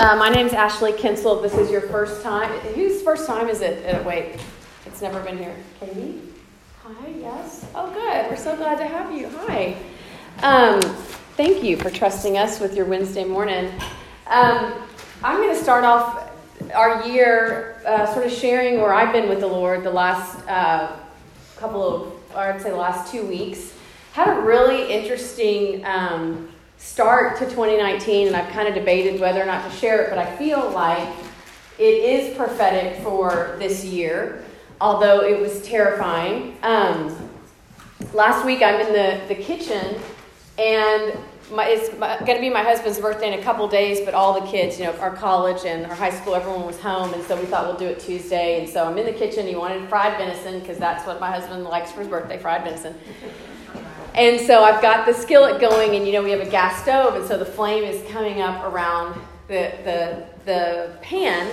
Uh, my name is Ashlee Kinsel. This is your first time. Whose first time is it at Wake? It's never been here. Katie? Hi, yes. Oh, good. We're so glad to have you. Hi. Um, thank you for trusting us with your Wednesday morning. Um, I'm going to start off our year uh, sort of sharing where I've been with the Lord the last uh, couple of, or I'd say the last two weeks. Had a really interesting. Um, start to 2019, and I've kind of debated whether or not to share it, but I feel like it is prophetic for this year, although it was terrifying. Um, last week, I'm in the, the kitchen, and my, it's going to be my husband's birthday in a couple days, but all the kids, you know, our college and our high school, everyone was home, and so we thought we'll do it Tuesday. And so I'm in the kitchen. He wanted fried venison because that's what my husband likes for his birthday, fried venison. And so I've got the skillet going, and you know, we have a gas stove, and so the flame is coming up around the, the, the pan.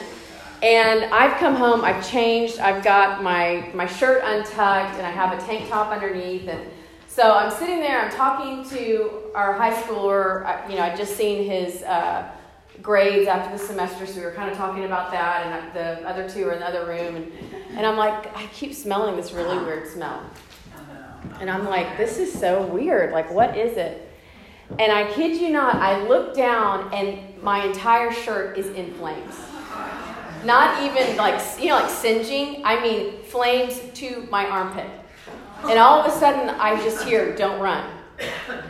And I've come home, I've changed, I've got my, my shirt untucked, and I have a tank top underneath. And so I'm sitting there, I'm talking to our high schooler. You know, I'd just seen his uh, grades after the semester, so we were kind of talking about that. And the other two are in the other room. And, and I'm like, I keep smelling this really weird smell. And I'm like, this is so weird. Like, what is it? And I kid you not, I look down and my entire shirt is in flames. Not even like, you know, like singeing. I mean, flames to my armpit. And all of a sudden, I just hear, don't run.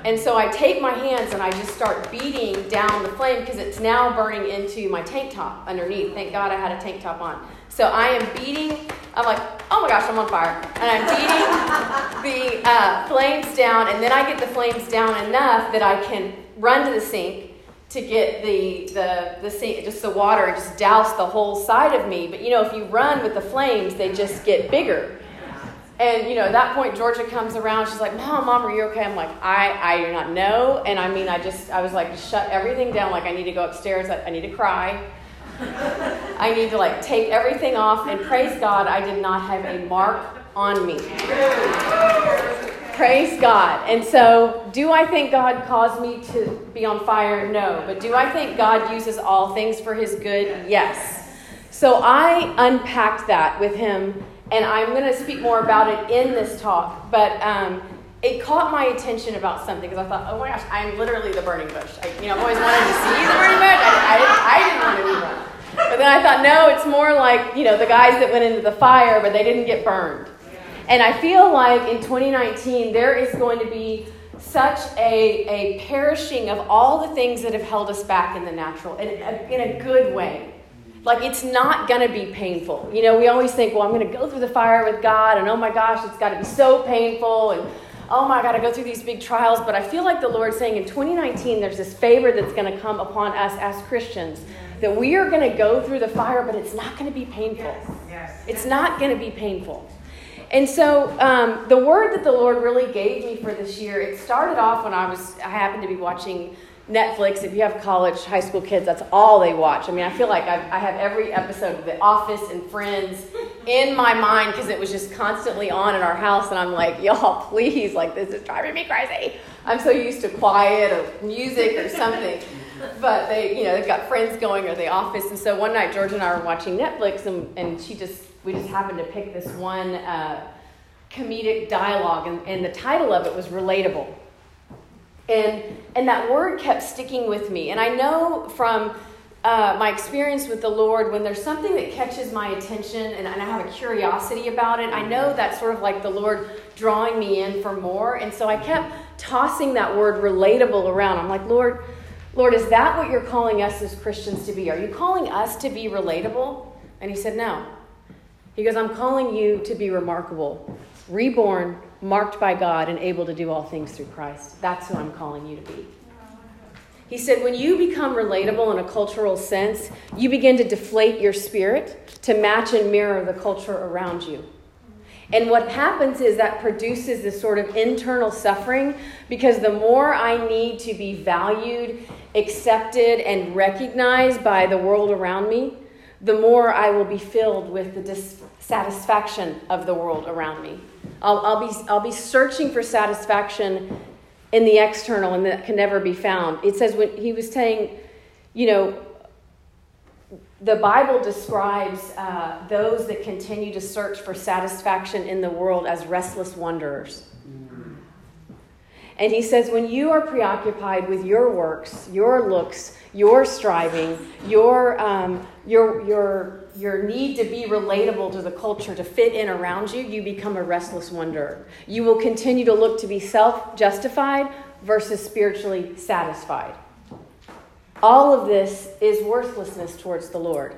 And so I take my hands and I just start beating down the flame because it's now burning into my tank top underneath. Thank God I had a tank top on. So I am beating, I'm like, oh my gosh, I'm on fire. And I'm beating the uh, flames down, and then I get the flames down enough that I can run to the sink to get the, the, the sink, just the water and just douse the whole side of me. But you know, if you run with the flames, they just get bigger. And you know, at that point, Georgia comes around. She's like, "Mom, Mom, are you okay?" I'm like, "I, I do not know." And I mean, I just, I was like, shut everything down. Like, I need to go upstairs. I, I need to cry. I need to like take everything off. And praise God, I did not have a mark on me. Praise God. And so, do I think God caused me to be on fire? No. But do I think God uses all things for his good? Yes. So, I unpacked that with him, and I'm going to speak more about it in this talk. But um, it caught my attention about something because I thought, oh my gosh, I'm literally the burning bush. I, you know, I've always wanted to see the burning bush. I, I, didn't, I didn't want to be one. But then I thought, no, it's more like, you know, the guys that went into the fire, but they didn't get burned. And I feel like in 2019, there is going to be such a, a perishing of all the things that have held us back in the natural, in a, in a good way. Like, it's not going to be painful. You know, we always think, well, I'm going to go through the fire with God, and oh my gosh, it's got to be so painful, and oh my, God, I go through these big trials. But I feel like the Lord's saying in 2019, there's this favor that's going to come upon us as Christians that we are going to go through the fire, but it's not going to be painful. Yes, yes. It's not going to be painful. And so um, the word that the Lord really gave me for this year, it started off when I was, I happened to be watching Netflix. If you have college, high school kids, that's all they watch. I mean, I feel like I've, I have every episode of The Office and Friends in my mind because it was just constantly on in our house. And I'm like, y'all, please, like, this is driving me crazy. I'm so used to quiet or music or something. But they, you know, they've got friends going or The Office. And so one night, George and I were watching Netflix, and, and she just, we just happened to pick this one uh, comedic dialogue, and, and the title of it was Relatable. And, and that word kept sticking with me. And I know from uh, my experience with the Lord, when there's something that catches my attention and, and I have a curiosity about it, I know that's sort of like the Lord drawing me in for more. And so I kept tossing that word relatable around. I'm like, Lord, Lord, is that what you're calling us as Christians to be? Are you calling us to be relatable? And he said, No. He goes, I'm calling you to be remarkable, reborn, marked by God, and able to do all things through Christ. That's who I'm calling you to be. He said, when you become relatable in a cultural sense, you begin to deflate your spirit to match and mirror the culture around you. And what happens is that produces this sort of internal suffering because the more I need to be valued, accepted, and recognized by the world around me, the more I will be filled with the dissatisfaction of the world around me. I'll, I'll, be, I'll be searching for satisfaction in the external and that can never be found. It says when he was saying, you know, the Bible describes uh, those that continue to search for satisfaction in the world as restless wanderers. And he says, when you are preoccupied with your works, your looks, your striving, your, um, your, your, your need to be relatable to the culture, to fit in around you, you become a restless wanderer. You will continue to look to be self justified versus spiritually satisfied. All of this is worthlessness towards the Lord.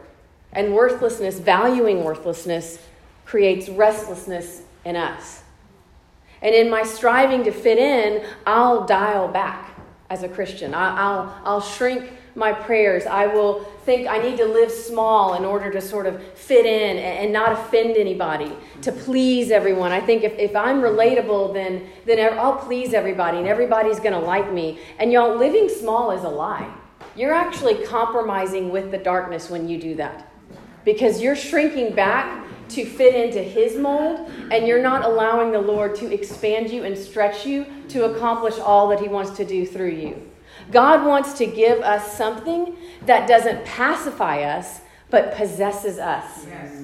And worthlessness, valuing worthlessness, creates restlessness in us. And in my striving to fit in, I'll dial back as a Christian. I'll, I'll shrink my prayers. I will think I need to live small in order to sort of fit in and not offend anybody, to please everyone. I think if, if I'm relatable, then, then I'll please everybody and everybody's going to like me. And y'all, living small is a lie. You're actually compromising with the darkness when you do that because you're shrinking back to fit into His mold, and you're not allowing the Lord to expand you and stretch you to accomplish all that He wants to do through you. God wants to give us something that doesn't pacify us, but possesses us. Yes.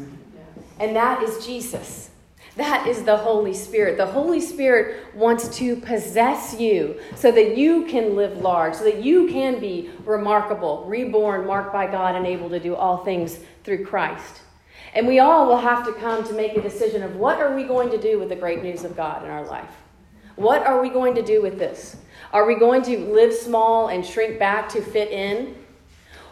And that is Jesus. That is the Holy Spirit. The Holy Spirit wants to possess you so that you can live large, so that you can be remarkable, reborn, marked by God, and able to do all things through Christ. And we all will have to come to make a decision of what are we going to do with the great news of God in our life? What are we going to do with this? Are we going to live small and shrink back to fit in?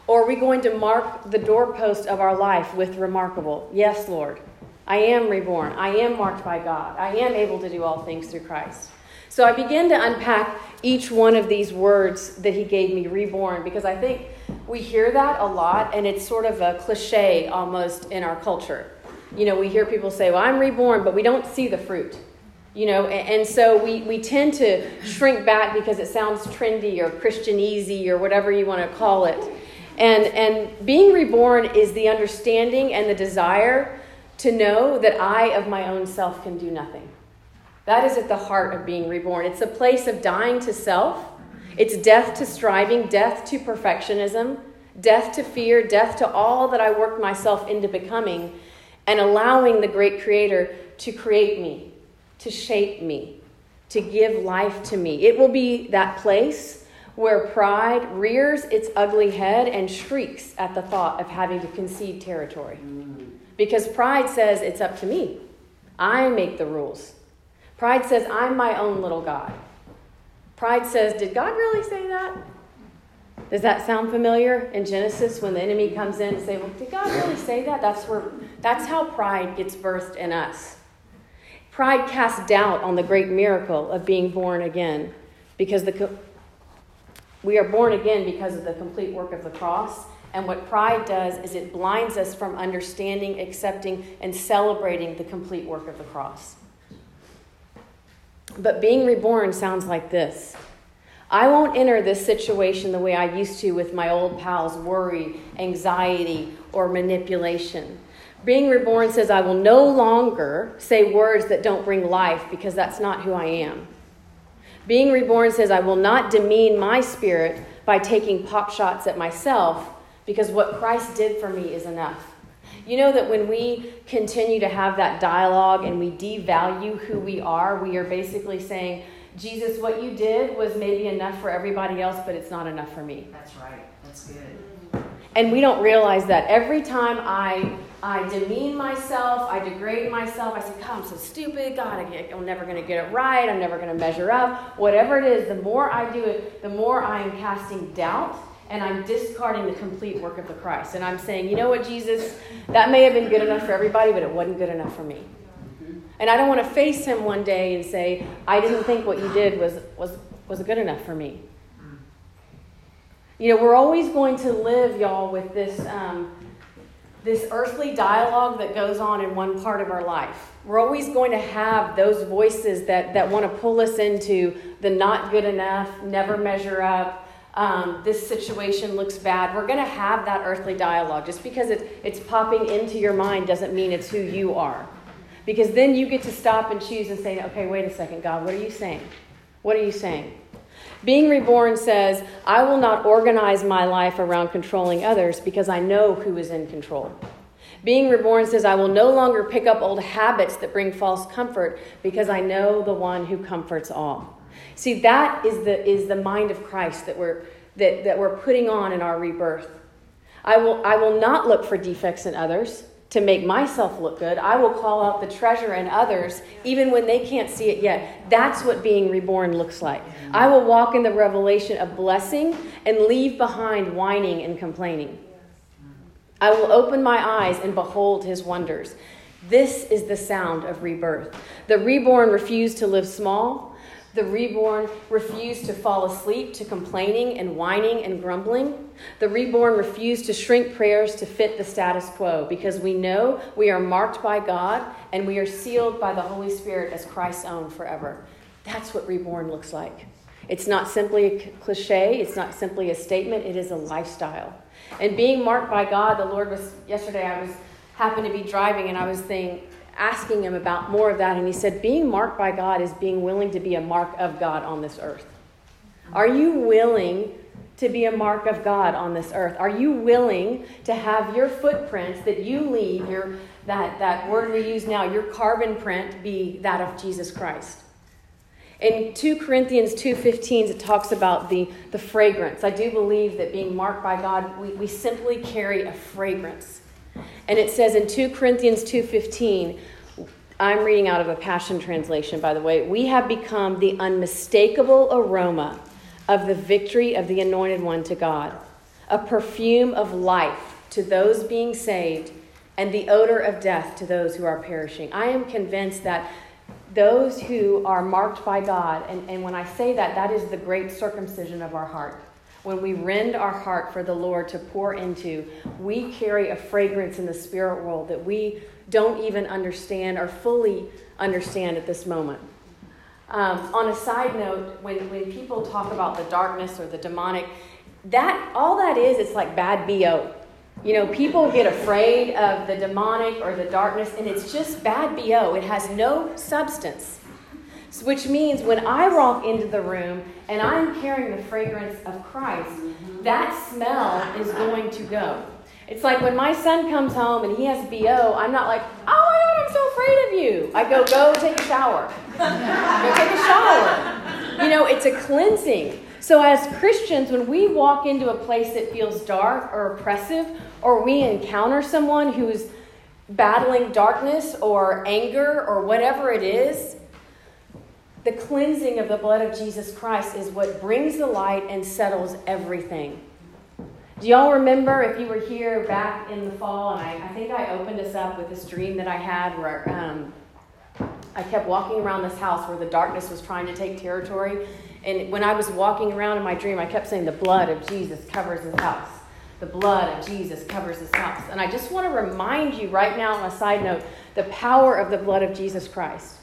Or are we going to mark the doorpost of our life with remarkable? Yes, Lord. I am reborn. I am marked by God. I am able to do all things through Christ. So I begin to unpack each one of these words that he gave me, reborn, because I think we hear that a lot, and it's sort of a cliche almost in our culture. You know, we hear people say, Well, I'm reborn, but we don't see the fruit. You know, and, and so we, we tend to shrink back because it sounds trendy or Christian easy or whatever you want to call it. And, and being reborn is the understanding and the desire to know that I of my own self can do nothing. That is at the heart of being reborn. It's a place of dying to self it's death to striving, death to perfectionism, death to fear, death to all that I worked myself into becoming, and allowing the great Creator to create me, to shape me, to give life to me. It will be that place where pride rears its ugly head and shrieks at the thought of having to concede territory. Because pride says it's up to me. I make the rules. Pride says I'm my own little God. Pride says, Did God really say that? Does that sound familiar in Genesis when the enemy comes in and say, Well, did God really say that? That's where that's how pride gets birthed in us. Pride casts doubt on the great miracle of being born again because the we are born again because of the complete work of the cross. And what pride does is it blinds us from understanding, accepting, and celebrating the complete work of the cross. But being reborn sounds like this I won't enter this situation the way I used to with my old pals worry, anxiety, or manipulation. Being reborn says I will no longer say words that don't bring life because that's not who I am. Being reborn says I will not demean my spirit by taking pop shots at myself because what Christ did for me is enough. You know that when we continue to have that dialogue and we devalue who we are, we are basically saying, Jesus, what you did was maybe enough for everybody else, but it's not enough for me. That's right. That's good. And we don't realize that every time I I demean myself, I degrade myself, I say, God, I'm so stupid, God, I I'm never going to get it right, I'm never going to measure up. Whatever it is, the more I do it, the more I am casting doubt and I'm discarding the complete work of the Christ. And I'm saying, you know what, Jesus, that may have been good enough for everybody, but it wasn't good enough for me. And I don't want to face him one day and say, I didn't think what you did was, was, was good enough for me. You know, we're always going to live, y'all, with this, um, this earthly dialogue that goes on in one part of our life. We're always going to have those voices that, that want to pull us into the not good enough, never measure up, um, this situation looks bad. We're going to have that earthly dialogue. Just because it, it's popping into your mind doesn't mean it's who you are. Because then you get to stop and choose and say, okay, wait a second, God, what are you saying? What are you saying? Being reborn says, I will not organize my life around controlling others because I know who is in control. Being reborn says, I will no longer pick up old habits that bring false comfort because I know the one who comforts all. See, that is the, is the mind of Christ that we're, that, that we're putting on in our rebirth. I will, I will not look for defects in others to make myself look good. I will call out the treasure in others even when they can't see it yet. That's what being reborn looks like. I will walk in the revelation of blessing and leave behind whining and complaining. I will open my eyes and behold his wonders. This is the sound of rebirth. The reborn refuse to live small. The reborn refuse to fall asleep to complaining and whining and grumbling. The reborn refuse to shrink prayers to fit the status quo because we know we are marked by God and we are sealed by the Holy Spirit as Christ's own forever. That's what reborn looks like. It's not simply a cliche, it's not simply a statement, it is a lifestyle. And being marked by God, the Lord was, yesterday I was, happened to be driving and I was thinking, asking him about more of that, and he said, Being marked by God is being willing to be a mark of God on this earth. Are you willing to be a mark of God on this earth? Are you willing to have your footprints that you leave, your, that, that word we use now, your carbon print, be that of Jesus Christ? In 2 Corinthians 2.15, it talks about the, the fragrance. I do believe that being marked by God, we, we simply carry a fragrance. And it says in 2 Corinthians 2:15, I'm reading out of a Passion translation by the way, we have become the unmistakable aroma of the victory of the anointed one to God, a perfume of life to those being saved and the odor of death to those who are perishing. I am convinced that those who are marked by God, and, and when I say that, that is the great circumcision of our heart when we rend our heart for the Lord to pour into, we carry a fragrance in the spirit world that we don't even understand or fully understand at this moment. Um, on a side note, when, when people talk about the darkness or the demonic, that all that is, it's like bad BO. You know, people get afraid of the demonic or the darkness, and it's just bad BO. It has no substance which means when I walk into the room and I'm carrying the fragrance of Christ, that smell is going to go. It's like when my son comes home and he has BO, I'm not like, oh my God, I'm so afraid of you. I go, go take a shower. go take a shower. You know, it's a cleansing. So, as Christians, when we walk into a place that feels dark or oppressive, or we encounter someone who's battling darkness or anger or whatever it is, the cleansing of the blood of Jesus Christ is what brings the light and settles everything. Do y'all remember if you were here back in the fall? And I, I think I opened us up with this dream that I had where um, I kept walking around this house where the darkness was trying to take territory. And when I was walking around in my dream, I kept saying, The blood of Jesus covers this house. The blood of Jesus covers this house. And I just want to remind you right now, on a side note, the power of the blood of Jesus Christ.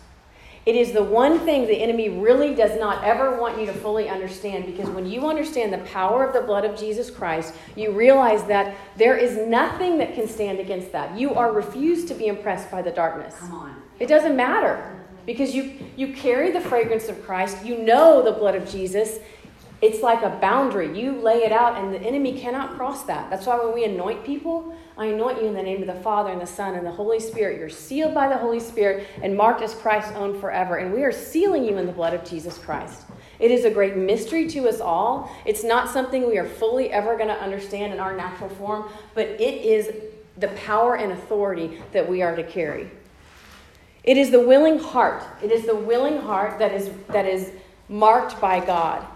It is the one thing the enemy really does not ever want you to fully understand because when you understand the power of the blood of Jesus Christ, you realize that there is nothing that can stand against that. You are refused to be impressed by the darkness. Come on. It doesn't matter because you, you carry the fragrance of Christ, you know the blood of Jesus, it's like a boundary. You lay it out, and the enemy cannot cross that. That's why when we anoint people, I anoint you in the name of the Father and the Son and the Holy Spirit. You're sealed by the Holy Spirit and marked as Christ's own forever. And we are sealing you in the blood of Jesus Christ. It is a great mystery to us all. It's not something we are fully ever going to understand in our natural form, but it is the power and authority that we are to carry. It is the willing heart. It is the willing heart that is, that is marked by God.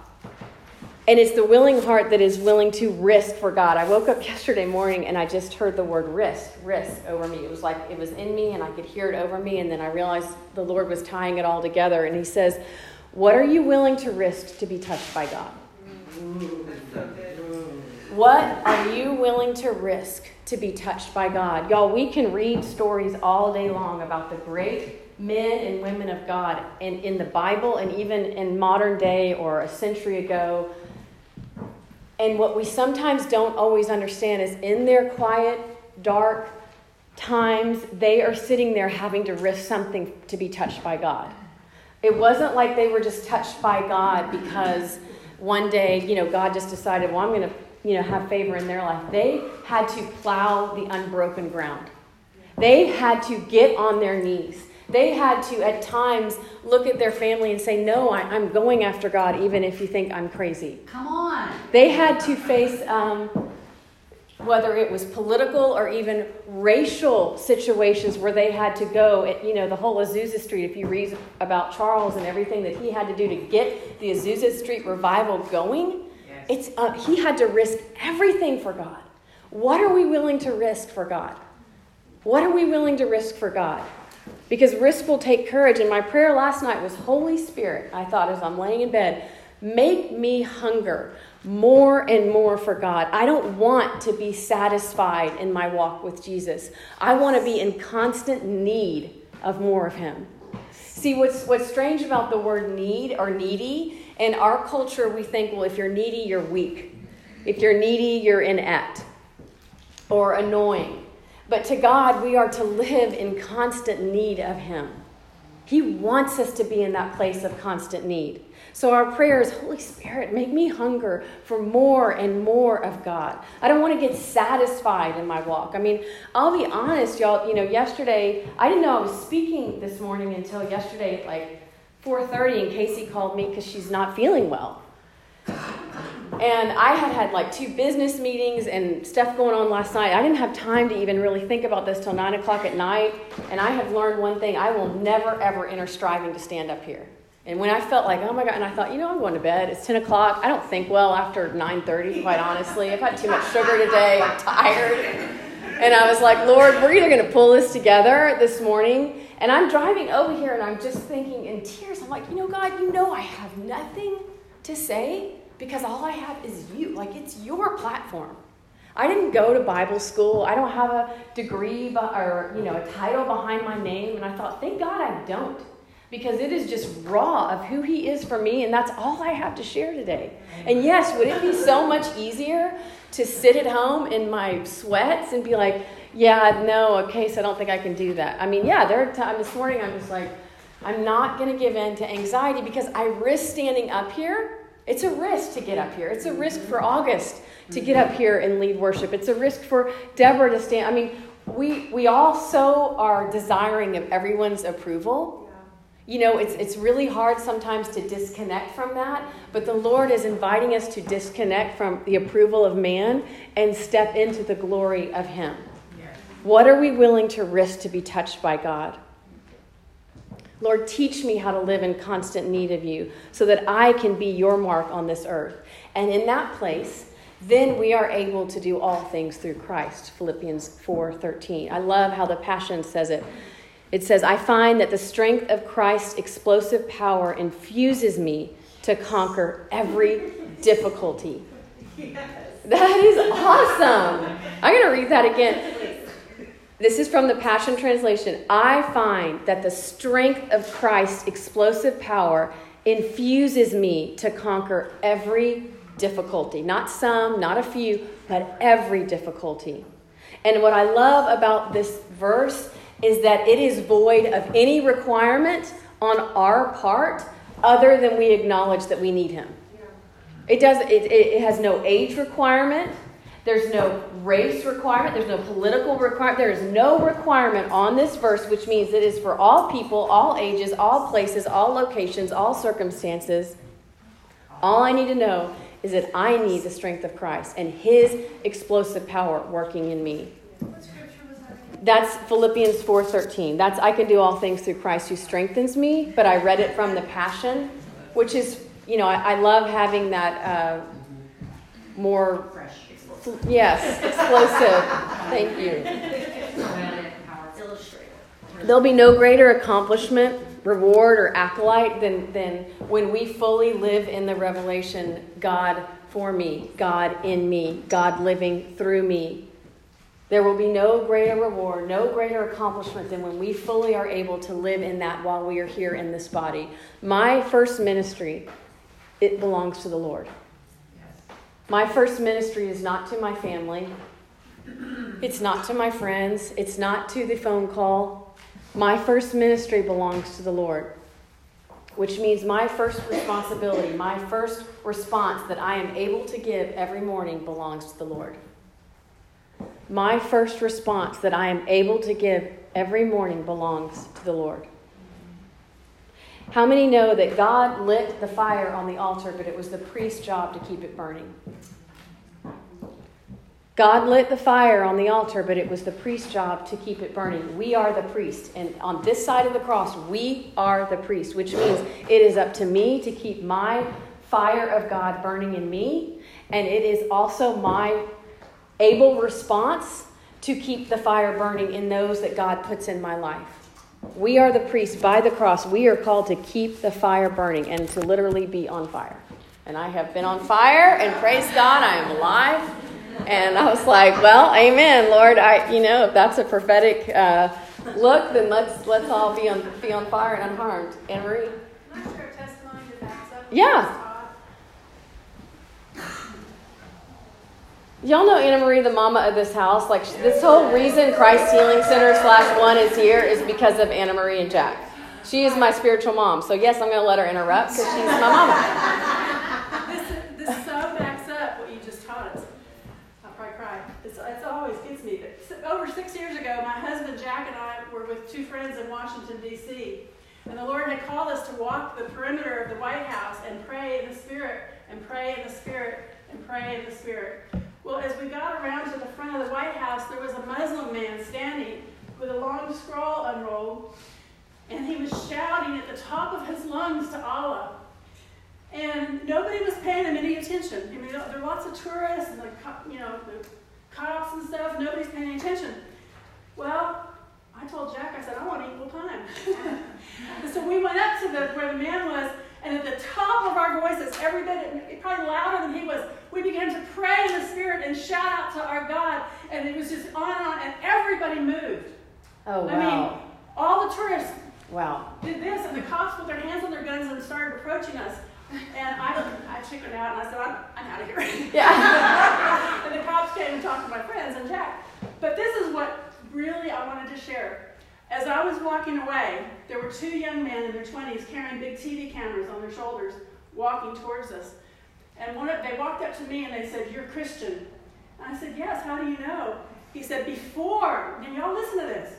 And it's the willing heart that is willing to risk for God. I woke up yesterday morning and I just heard the word risk, risk over me. It was like it was in me and I could hear it over me. And then I realized the Lord was tying it all together. And He says, What are you willing to risk to be touched by God? What are you willing to risk to be touched by God? Y'all, we can read stories all day long about the great men and women of God in, in the Bible and even in modern day or a century ago and what we sometimes don't always understand is in their quiet, dark times, they are sitting there having to risk something to be touched by God. It wasn't like they were just touched by God because one day, you know, God just decided, well, I'm going to, you know, have favor in their life. They had to plow the unbroken ground. They had to get on their knees. They had to, at times, look at their family and say, No, I, am going after God, even if you think I'm crazy. Come on. They had to face um, whether it was political or even racial situations where they had to go, at, you know, the whole Azusa Street, if you read about Charles and everything that he had to do to get the Azusa Street revival going, yes. it's, uh, he had to risk everything for God. What are we willing to risk for God? What are we willing to risk for God? Because risk will take courage. And my prayer last night was Holy Spirit, I thought as I'm laying in bed, make me hunger more and more for God. I don't want to be satisfied in my walk with Jesus. I want to be in constant need of more of Him. See, what's, what's strange about the word need or needy, in our culture, we think, well, if you're needy, you're weak. If you're needy, you're inept or annoying. But to God, we are to live in constant need of Him. He wants us to be in that place of constant need. So our prayer is, Holy Spirit, make me hunger for more and more of God. I don't want to get satisfied in my walk. I mean, I'll be honest, y'all, you know, yesterday, I didn't know I was speaking this morning until yesterday like 4.30 and Casey called me because she's not feeling well. And I had had like two business meetings and stuff going on last night. I didn't have time to even really think about this till 9 o'clock at night. And I have learned one thing I will never, ever enter striving to stand up here. And when I felt like, oh my God, and I thought, you know, I'm going to bed. It's 10 o'clock. I don't think well after 9.30, quite honestly. I've had too much sugar today. I'm tired. And I was like, Lord, we're either going to pull this together this morning. And I'm driving over here and I'm just thinking in tears. I'm like, you know, God, you know I have nothing to say because all I have is you. Like, it's your platform. I didn't go to Bible school. I don't have a degree or, you know, a title behind my name. And I thought, thank God I don't because it is just raw of who he is for me, and that's all I have to share today. And yes, would it be so much easier to sit at home in my sweats and be like, yeah, no, okay, so I don't think I can do that. I mean, yeah, there are times this morning I'm just like, I'm not going to give in to anxiety because I risk standing up here. It's a risk to get up here. It's a risk for August to get up here and lead worship. It's a risk for Deborah to stand. I mean, we we also are desiring of everyone's approval you know, it's, it's really hard sometimes to disconnect from that, but the Lord is inviting us to disconnect from the approval of man and step into the glory of Him. What are we willing to risk to be touched by God? Lord, teach me how to live in constant need of you so that I can be your mark on this earth. And in that place, then we are able to do all things through Christ. Philippians 4:13. I love how the Passion says it. It says, I find that the strength of Christ's explosive power infuses me to conquer every difficulty. Yes. That is awesome. I'm going to read that again. This is from the Passion Translation. I find that the strength of Christ's explosive power infuses me to conquer every difficulty. Not some, not a few, but every difficulty. And what I love about this verse is that it is void of any requirement on our part other than we acknowledge that we need him. It does it, it has no age requirement. There's no race requirement. There's no political requirement. There is no requirement on this verse, which means it is for all people, all ages, all places, all locations, all circumstances. All I need to know is that I need the strength of Christ and His explosive power working in me. That's Philippians 4:13. That's I can do all things through Christ who strengthens me, but I read it from the Passion, which is, you know, I, I love having that uh, more yes, explosive. Thank you. There'll be no greater accomplishment, reward, or acolyte than, than when we fully live in the revelation God for me, God in me, God living through me, there will be no greater reward, no greater accomplishment than when we fully are able to live in that while we are here in this body. My first ministry, it belongs to the Lord. My first ministry is not to my family. It's not to my friends. It's not to the phone call. My first ministry belongs to the Lord. which means my first responsibility, my first response that I am able to give every morning belongs to the Lord. My first response that I am able to give every morning belongs to the Lord. How many know that God lit the fire on the altar, but it was the priest's job to keep it burning? God lit the fire on the altar, but it was the priest's job to keep it burning. We are the priest. And on this side of the cross, we are the priest, which means it is up to me to keep my fire of God burning in me. And it is also my able response to keep the fire burning in those that God puts in my life. We are the priests by the cross. We are called to keep the fire burning and to literally be on fire. And I have been on fire, and praise God, I am alive. And I was like, well, amen, Lord. I, you know, if that's a prophetic uh, look, then let's let's all be on be on fire and unharmed. Anne Marie. Yeah. Y'all know Anna Marie, the mama of this house. Like this whole reason Christ Healing Center slash one is here is because of Anna Marie and Jack. She is my spiritual mom. So yes, I'm going to let her interrupt because she's my mama. this, this so backs up what you just taught us. I'll probably cry. It's, it's always gets me. Over six years ago, my husband Jack and I were with two friends in Washington D.C. And the Lord had called us to walk the perimeter of the White House and pray in the Spirit, and pray in the Spirit, and pray in the Spirit. Well, as we got around to the front of the White House, there was a Muslim man standing with a long scroll unrolled, and he was shouting at the top of his lungs to Allah. And nobody was paying him any attention. I mean, there are lots of tourists and the, you know, the cops and stuff. Nobody's paying any attention. Well, I told Jack, I said, I want equal time. so we went up to the, where the man was, and at the top of our voices, every bit, probably louder than he was, we began to pray in the Spirit and shout out to our God. And it was just on and on, and everybody moved. Oh, wow. I mean, all the tourists wow. did this, and the cops put their hands on their guns and started approaching us. And I, I chickened out, and I said, I'm, I'm out of here. Yeah. and the cops came and talked to my friends and Jack. But this is what really I wanted to share. As I was walking away, there were two young men in their 20s carrying big TV cameras on their shoulders, walking towards us. And one of, they walked up to me and they said, You're Christian. And I said, Yes, how do you know? He said, Before, and y'all listen to this,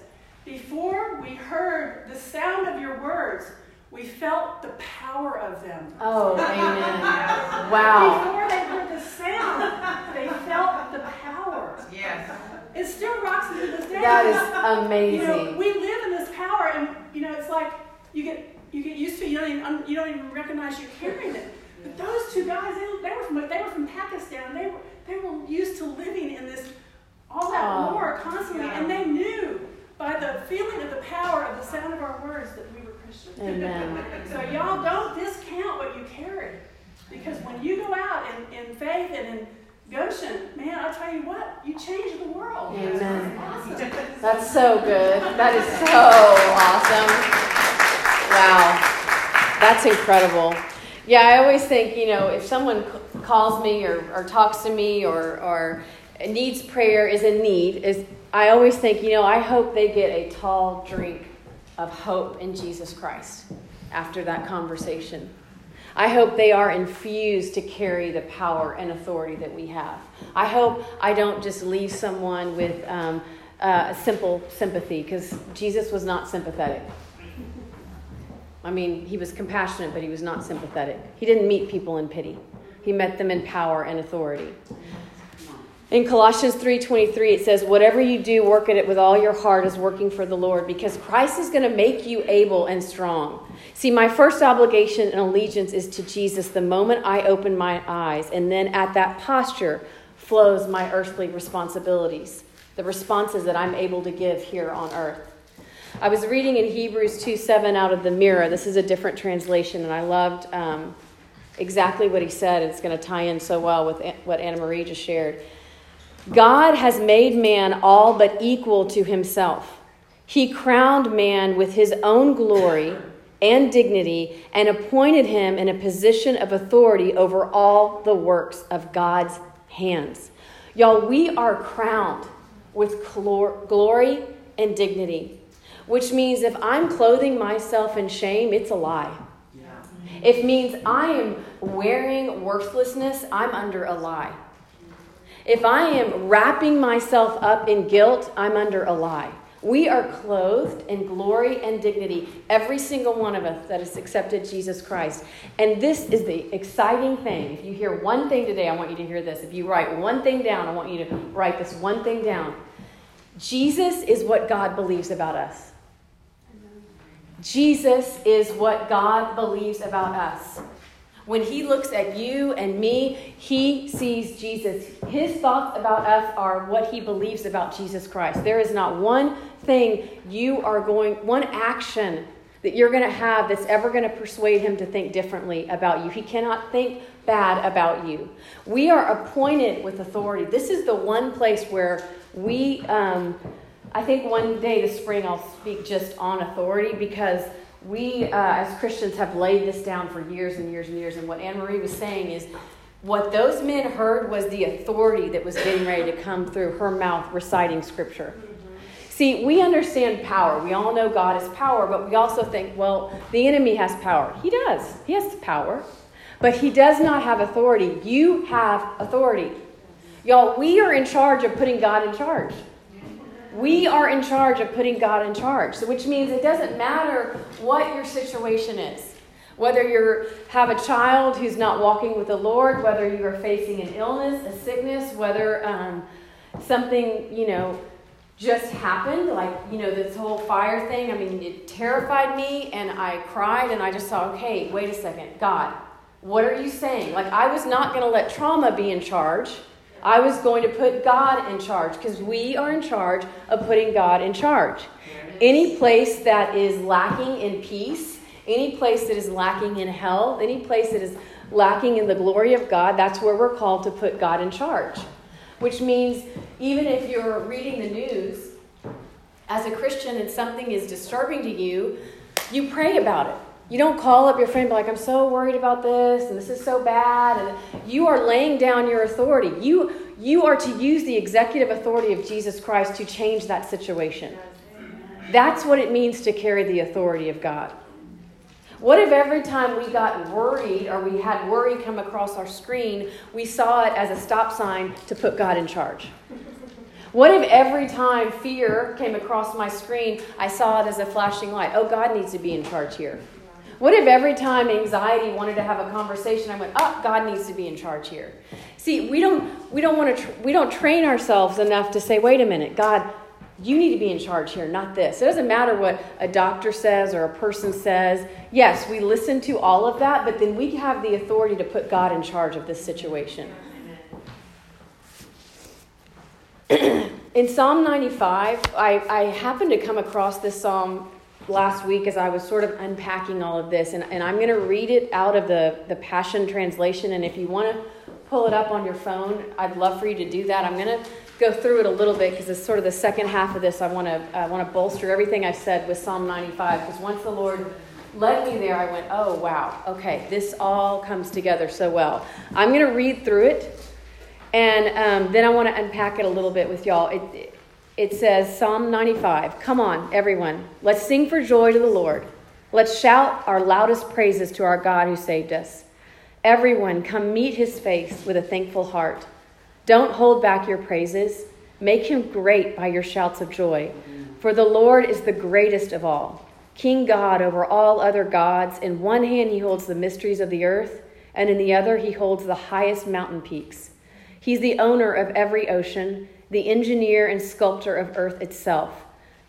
before we heard the sound of your words, we felt the power of them. Oh, amen. wow. Before they heard the sound, they felt the power. Yes. It still rocks me to this day. That is amazing. You know, we live in this power, and you know, it's like you get you get used to it. You don't even you don't even recognize you're carrying it. But those two guys, they, they were from they were from Pakistan. They were they were used to living in this all that oh, war constantly, yeah. and they knew by the feeling of the power of the sound of our words that we were Christians. Amen. so y'all don't discount what you carry, because when you go out in, in faith and in Goshen, man, I'll tell you what, you change the world. Amen. Awesome. That's so good. That is so awesome. Wow. That's incredible. Yeah, I always think, you know, if someone calls me or, or talks to me or, or needs prayer, is in need, is I always think, you know, I hope they get a tall drink of hope in Jesus Christ after that conversation. I hope they are infused to carry the power and authority that we have. I hope I don't just leave someone with um, uh, a simple sympathy because Jesus was not sympathetic. I mean, he was compassionate, but he was not sympathetic. He didn't meet people in pity. He met them in power and authority. In Colossians 3:23 it says whatever you do work at it with all your heart as working for the Lord because Christ is going to make you able and strong. See, my first obligation and allegiance is to Jesus the moment I open my eyes, and then at that posture flows my earthly responsibilities, the responses that I'm able to give here on earth. I was reading in Hebrews 2 7 out of the Mirror. This is a different translation, and I loved um, exactly what he said. It's going to tie in so well with what Anna Marie just shared. God has made man all but equal to himself. He crowned man with his own glory and dignity and appointed him in a position of authority over all the works of God's hands. Y'all, we are crowned with glory and dignity, which means if I'm clothing myself in shame, it's a lie. If it means I am wearing worthlessness, I'm under a lie. If I am wrapping myself up in guilt, I'm under a lie. We are clothed in glory and dignity, every single one of us that has accepted Jesus Christ. And this is the exciting thing. If you hear one thing today, I want you to hear this. If you write one thing down, I want you to write this one thing down. Jesus is what God believes about us. Jesus is what God believes about us. When he looks at you and me, he sees Jesus. His thoughts about us are what he believes about Jesus Christ. There is not one thing you are going, one action that you're going to have that's ever going to persuade him to think differently about you. He cannot think bad about you. We are appointed with authority. This is the one place where we, um, I think one day this spring I'll speak just on authority because we, uh, as Christians, have laid this down for years and years and years. And what Anne Marie was saying is what those men heard was the authority that was getting ready to come through her mouth reciting scripture. See, we understand power. We all know God is power, but we also think, well, the enemy has power. He does. He has power. But he does not have authority. You have authority. Y'all, we are in charge of putting God in charge. We are in charge of putting God in charge. So which means it doesn't matter what your situation is. Whether you have a child who's not walking with the Lord, whether you are facing an illness, a sickness, whether um, something, you know, just happened, like, you know, this whole fire thing. I mean, it terrified me and I cried and I just thought, okay, wait a second. God, what are you saying? Like, I was not going to let trauma be in charge. I was going to put God in charge because we are in charge of putting God in charge. Any place that is lacking in peace, any place that is lacking in health, any place that is lacking in the glory of God, that's where we're called to put God in charge. Which means even if you're reading the news as a Christian and something is disturbing to you, you pray about it. You don't call up your friend like, I'm so worried about this and this is so bad. And you are laying down your authority. You, you are to use the executive authority of Jesus Christ to change that situation. That's what it means to carry the authority of God. What if every time we got worried or we had worry come across our screen, we saw it as a stop sign to put God in charge? What if every time fear came across my screen, I saw it as a flashing light? Oh, God needs to be in charge here. What if every time anxiety wanted to have a conversation, I went, "Oh, God needs to be in charge here." See, we don't we don't want to tr- we don't train ourselves enough to say, "Wait a minute, God, you need to be in charge here, not this." It doesn't matter what a doctor says or a person says. Yes, we listen to all of that, but then we have the authority to put God in charge of this situation. in Psalm 95, I, I happened to come across this psalm last week as I was sort of unpacking all of this, and, and I'm going to read it out of the, the Passion Translation. And if you want to pull it up on your phone, I'd love for you to do that. I'm going to go through it a little bit because it's sort of the second half of this. I want to I want to bolster everything I've said with Psalm 95 because once the Lord led me there, I went, oh wow, okay, this all comes together so well. I'm going to read through it, and um, then I want to unpack it a little bit with y'all. It, it says, Psalm 95, Come on, everyone, let's sing for joy to the Lord. Let's shout our loudest praises to our God who saved us. Everyone, come meet his face with a thankful heart. Don't hold back your praises. Make him great by your shouts of joy. For the Lord is the greatest of all, King God over all other gods. In one hand, he holds the mysteries of the earth, and in the other, he holds the highest mountain peaks. He's the owner of every ocean the engineer and sculptor of earth itself.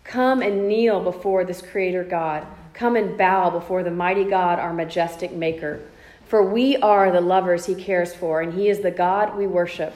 Come and kneel before this Creator God. Come and bow before the mighty God, our majestic Maker. For we are the lovers He cares for, and He is the God we worship.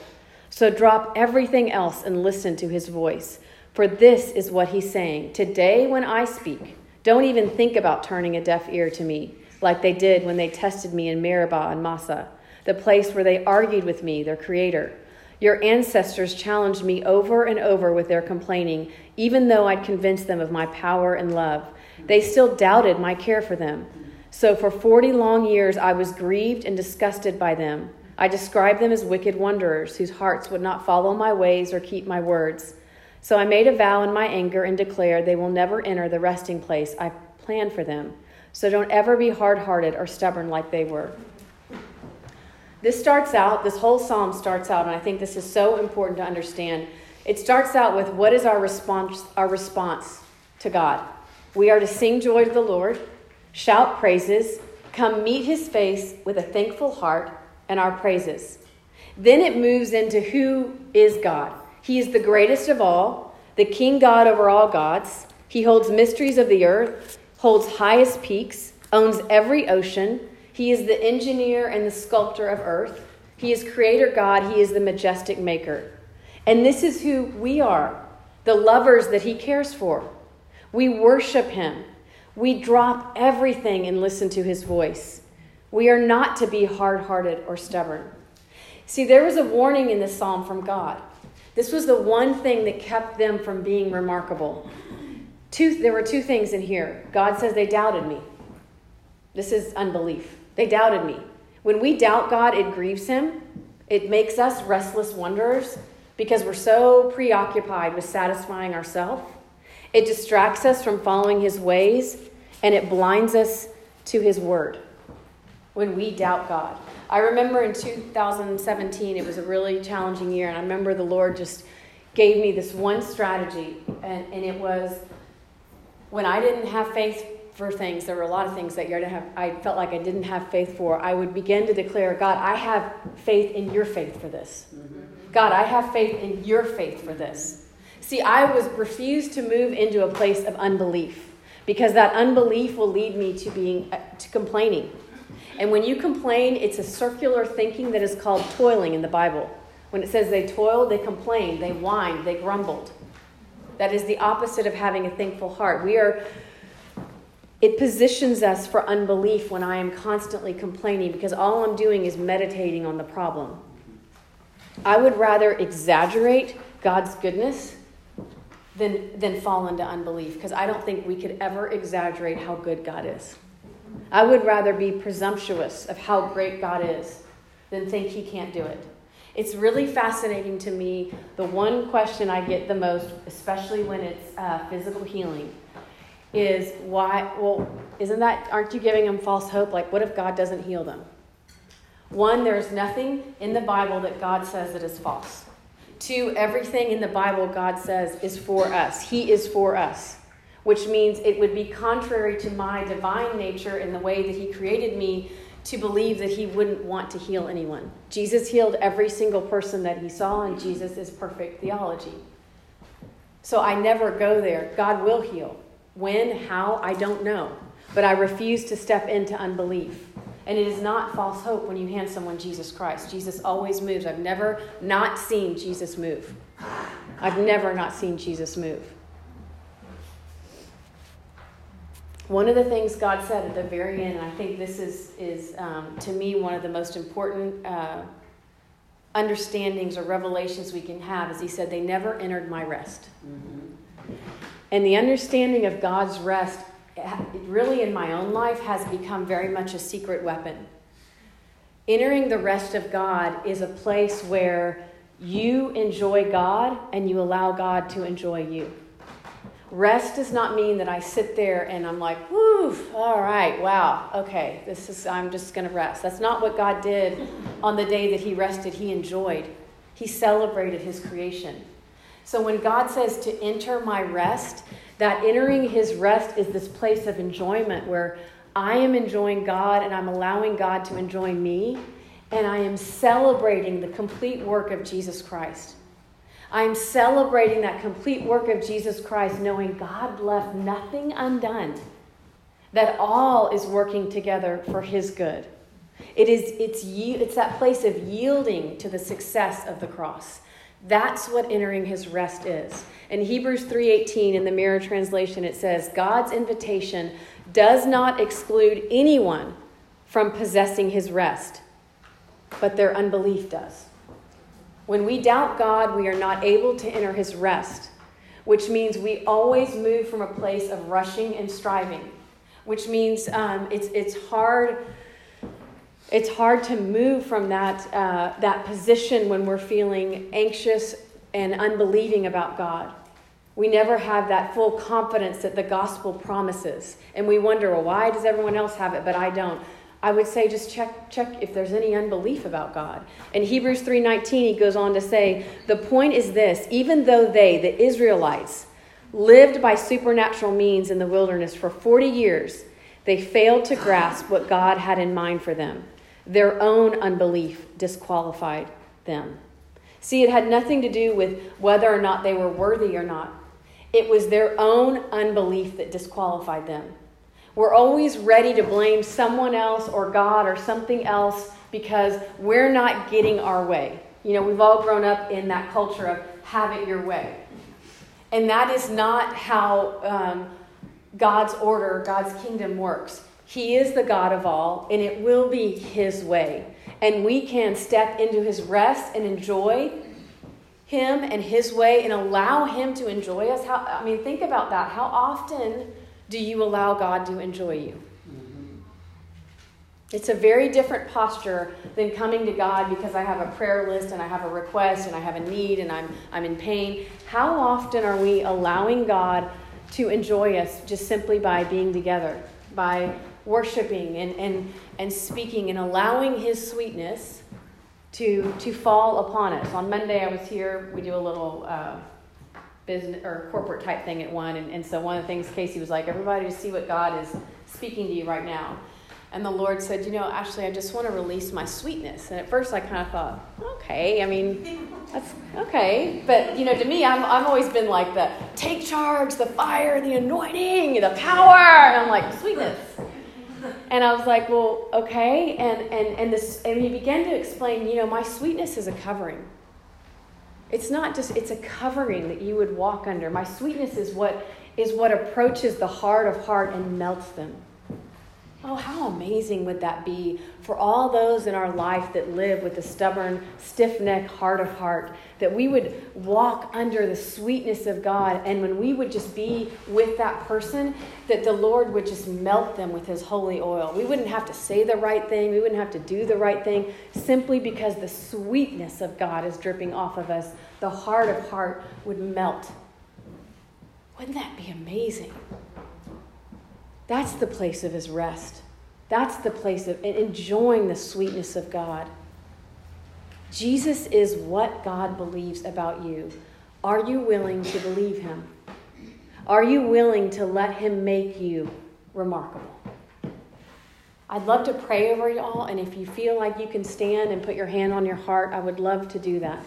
So drop everything else and listen to His voice. For this is what He's saying Today, when I speak, don't even think about turning a deaf ear to me, like they did when they tested me in Meribah and Massah, the place where they argued with me, their Creator. Your ancestors challenged me over and over with their complaining, even though I'd convinced them of my power and love. They still doubted my care for them. So for 40 long years, I was grieved and disgusted by them. I described them as wicked wanderers whose hearts would not follow my ways or keep my words. So I made a vow in my anger and declared they will never enter the resting place I planned for them. So don't ever be hard hearted or stubborn like they were. This starts out, this whole psalm starts out, and I think this is so important to understand. It starts out with what is our response, our response to God? We are to sing joy to the Lord, shout praises, come meet his face with a thankful heart and our praises. Then it moves into who is God. He is the greatest of all, the king God over all gods. He holds mysteries of the earth, holds highest peaks, owns every ocean. He is the engineer and the sculptor of earth. He is creator God. He is the majestic maker. And this is who we are the lovers that he cares for. We worship him. We drop everything and listen to his voice. We are not to be hard hearted or stubborn. See, there was a warning in this psalm from God. This was the one thing that kept them from being remarkable. Two, there were two things in here. God says they doubted me. This is unbelief. They doubted me. When we doubt God, it grieves him. It makes us restless wanderers because we're so preoccupied with satisfying ourselves. It distracts us from following his ways and it blinds us to his word when we doubt God. I remember in 2017, it was a really challenging year, and I remember the Lord just gave me this one strategy, and, and it was when I didn't have faith for things, there were a lot of things that year have, I felt like I didn't have faith for. I would begin to declare, God, I have faith in your faith for this. Mm-hmm. God, I have faith in your faith for this. See, I was refused to move into a place of unbelief because that unbelief will lead me to being to complaining. And when you complain, it's a circular thinking that is called toiling in the Bible. When it says they toiled, they complained, they whined, they grumbled. That is the opposite of having a thankful heart. We are it positions us for unbelief when I am constantly complaining because all I'm doing is meditating on the problem. I would rather exaggerate God's goodness than, than fall into unbelief because I don't think we could ever exaggerate how good God is. I would rather be presumptuous of how great God is than think He can't do it. It's really fascinating to me. The one question I get the most, especially when it's uh, physical healing, is why, well, isn't that, aren't you giving them false hope? Like, what if God doesn't heal them? One, there's nothing in the Bible that God says that is false. Two, everything in the Bible God says is for us. He is for us which means it would be contrary to my divine nature in the way that He created me to believe that He wouldn't want to heal anyone. Jesus healed every single person that He saw, and Jesus is perfect theology. So I never go there. God will heal. When, how, I don't know. But I refuse to step into unbelief. And it is not false hope when you hand someone Jesus Christ. Jesus always moves. I've never not seen Jesus move. I've never not seen Jesus move. One of the things God said at the very end, and I think this is, is um, to me one of the most important uh, understandings or revelations we can have, is He said, They never entered my rest. Mm-hmm. And the understanding of God's rest, really in my own life, has become very much a secret weapon. Entering the rest of God is a place where you enjoy God and you allow God to enjoy you. Rest does not mean that I sit there and I'm like, whoo, all right, wow, okay, this is, I'm just going to rest. That's not what God did on the day that He rested. He enjoyed, He celebrated His creation. So when God says to enter my rest, that entering His rest is this place of enjoyment where I am enjoying God and I'm allowing God to enjoy me, and I am celebrating the complete work of Jesus Christ. I'm celebrating that complete work of Jesus Christ, knowing God left nothing undone, that all is working together for His good. It is, it's, it's that place of yielding to the success of the cross. That's what entering his rest is. In Hebrews 3:18 in the Mirror translation it says God's invitation does not exclude anyone from possessing his rest, but their unbelief does. When we doubt God, we are not able to enter his rest, which means we always move from a place of rushing and striving, which means um, it's, it's hard. It's hard to move from that, uh, that position when we're feeling anxious and unbelieving about God. We never have that full confidence that the gospel promises. And we wonder, well, why does everyone else have it, but I don't? I would say just check check if there's any unbelief about God. In Hebrews 3:19 he goes on to say, "The point is this, even though they, the Israelites, lived by supernatural means in the wilderness for 40 years, they failed to grasp what God had in mind for them. Their own unbelief disqualified them." See, it had nothing to do with whether or not they were worthy or not. It was their own unbelief that disqualified them. We're always ready to blame someone else or God or something else because we're not getting our way. You know, we've all grown up in that culture of have it your way. And that is not how um, God's order, God's kingdom works. He is the God of all, and it will be His way. And we can step into His rest and enjoy Him and His way and allow Him to enjoy us. How, I mean, think about that. How often do you allow God to enjoy you? Mm-hmm. It's a very different posture than coming to God because I have a prayer list and I have a request and I have a need and I'm, I'm in pain. How often are we allowing God to enjoy us just simply by being together, by worshiping and, and, and speaking and allowing His sweetness to, to fall upon us? On Monday, I was here, we do a little. Uh, business or corporate type thing at one. And, and so one of the things Casey was like, everybody to see what God is speaking to you right now. And the Lord said, You know, actually, I just want to release my sweetness. And at first, I kind of thought, Okay, I mean, that's okay. But, you know, to me, I'm, I've always been like the take charge, the fire, the anointing, the power. And I'm like, Sweetness. And I was like, Well, okay. And, and, and, this, and he began to explain, You know, my sweetness is a covering. It's not just it's a covering that you would walk under. My sweetness is what is what approaches the heart of heart and melts them. Oh, how amazing would that be for all those in our life that live with a stubborn, stiff neck, heart of heart, that we would walk under the sweetness of God. And when we would just be with that person, that the Lord would just melt them with his holy oil. We wouldn't have to say the right thing, we wouldn't have to do the right thing, simply because the sweetness of God is dripping off of us. The heart of heart would melt. Wouldn't that be amazing? That's the place of his rest. That's the place of enjoying the sweetness of God. Jesus is what God believes about you. Are you willing to believe him? Are you willing to let him make you remarkable? I'd love to pray over you all, and if you feel like you can stand and put your hand on your heart, I would love to do that.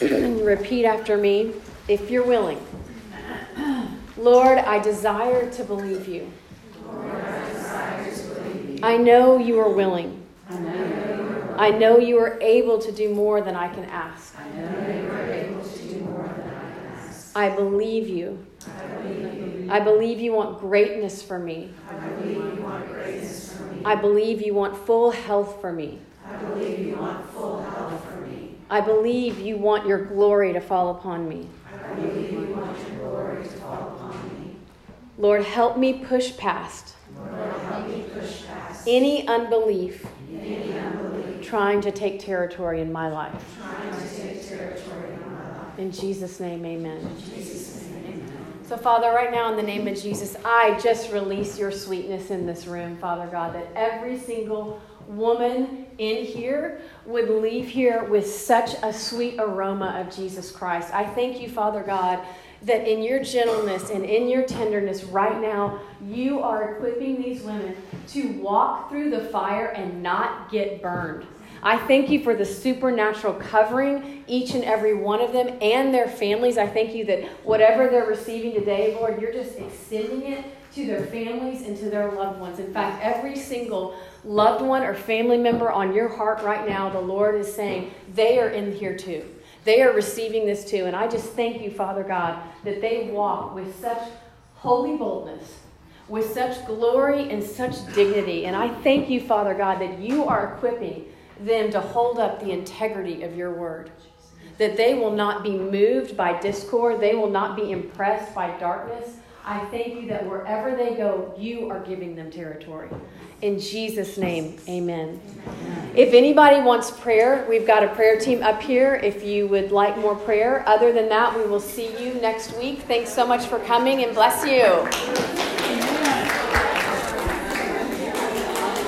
Repeat after me if you're willing. Lord, I desire to believe you. I know you are willing. I know you are able to do more than I can ask. I believe you. I believe you want greatness for me. I believe you want full health for me. I believe you want full health for me. I believe you want your glory to fall upon me. Lord, help me push past, me push past any, unbelief, any unbelief trying to take territory in my life. In my life. In Jesus' name, amen. In Jesus name, amen. So, Father, right now in the name of Jesus, I just release your sweetness in this room, Father God, that every single woman in here would leave here with such a sweet aroma of Jesus Christ. I thank you, Father God, that in your gentleness and in your tenderness right now, you are equipping these women to walk through the fire and not get burned. I thank you for the supernatural covering each and every one of them and their families. I thank you that whatever they're receiving today, Lord, you're just extending it to their families and to their loved ones. In fact, every single loved one or family member on your heart right now, the Lord is saying they are in here too. They are receiving this too. And I just thank you, Father God, that they walk with such holy boldness, with such glory and such dignity. And I thank you, Father God, that you are equipping them to hold up the integrity of your word. That they will not be moved by discord, they will not be impressed by darkness. I thank you that wherever they go, you are giving them territory. In Jesus' name, amen. If anybody wants prayer, we've got a prayer team up here if you would like more prayer. Other than that, we will see you next week. Thanks so much for coming and bless you.